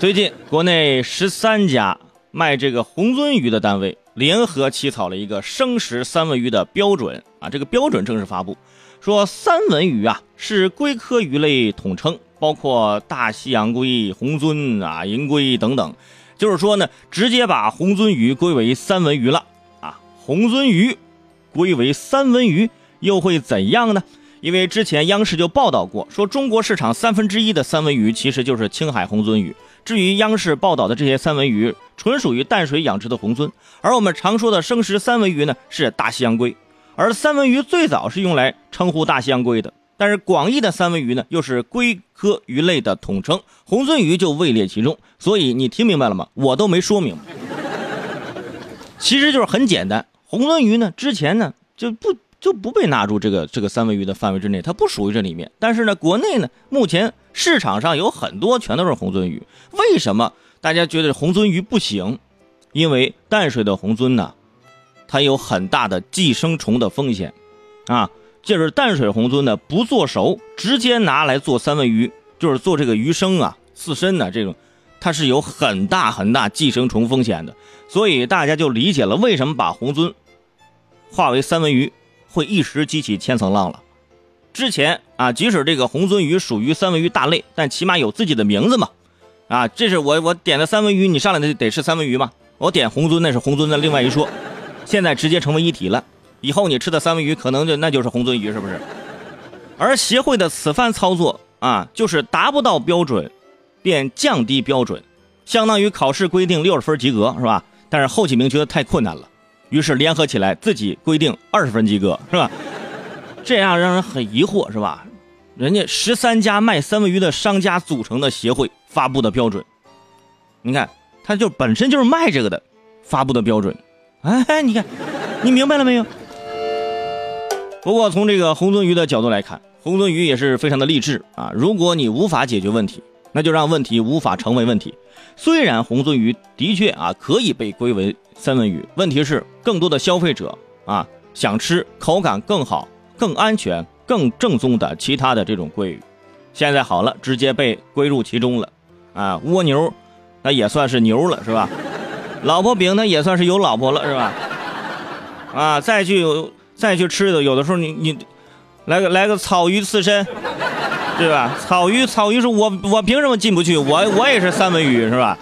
最近，国内十三家卖这个红鳟鱼的单位联合起草了一个生食三文鱼的标准啊，这个标准正式发布，说三文鱼啊是龟科鱼类统称，包括大西洋龟、红鳟啊、银龟等等，就是说呢，直接把红鳟鱼归为三文鱼了啊。红鳟鱼归为三文鱼又会怎样呢？因为之前央视就报道过，说中国市场三分之一的三文鱼其实就是青海红鳟鱼。至于央视报道的这些三文鱼，纯属于淡水养殖的红鳟，而我们常说的生食三文鱼呢，是大西洋鲑。而三文鱼最早是用来称呼大西洋鲑的，但是广义的三文鱼呢，又是鲑科鱼类的统称，红鳟鱼就位列其中。所以你听明白了吗？我都没说明白，其实就是很简单，红鳟鱼呢，之前呢就不。就不被纳入这个这个三文鱼的范围之内，它不属于这里面。但是呢，国内呢，目前市场上有很多全都是红鳟鱼。为什么大家觉得红鳟鱼不行？因为淡水的红鳟呢，它有很大的寄生虫的风险啊。就是淡水红鳟呢，不做熟，直接拿来做三文鱼，就是做这个鱼生啊、刺身呢这种，它是有很大很大寄生虫风险的。所以大家就理解了为什么把红鳟化为三文鱼。会一时激起千层浪了。之前啊，即使这个红鳟鱼属于三文鱼大类，但起码有自己的名字嘛。啊，这是我我点的三文鱼，你上来的得是三文鱼嘛。我点红鳟那是红鳟的另外一说。现在直接成为一体了，以后你吃的三文鱼可能就那就是红鳟鱼，是不是？而协会的此番操作啊，就是达不到标准，便降低标准，相当于考试规定六十分及格是吧？但是后几名觉得太困难了。于是联合起来，自己规定二十分及格，是吧？这样让人很疑惑，是吧？人家十三家卖三文鱼的商家组成的协会发布的标准，你看，他就本身就是卖这个的，发布的标准。哎，你看，你明白了没有？不过从这个红鳟鱼的角度来看，红鳟鱼也是非常的励志啊。如果你无法解决问题，那就让问题无法成为问题。虽然红鳟鱼的确啊可以被归为三文鱼，问题是更多的消费者啊想吃口感更好、更安全、更正宗的其他的这种鲑鱼。现在好了，直接被归入其中了啊！蜗牛那也算是牛了是吧？老婆饼那也算是有老婆了是吧？啊，再去再去吃的，有的时候你你来个来个草鱼刺身。对吧？草鱼，草鱼是我，我凭什么进不去？我我也是三文鱼，是吧？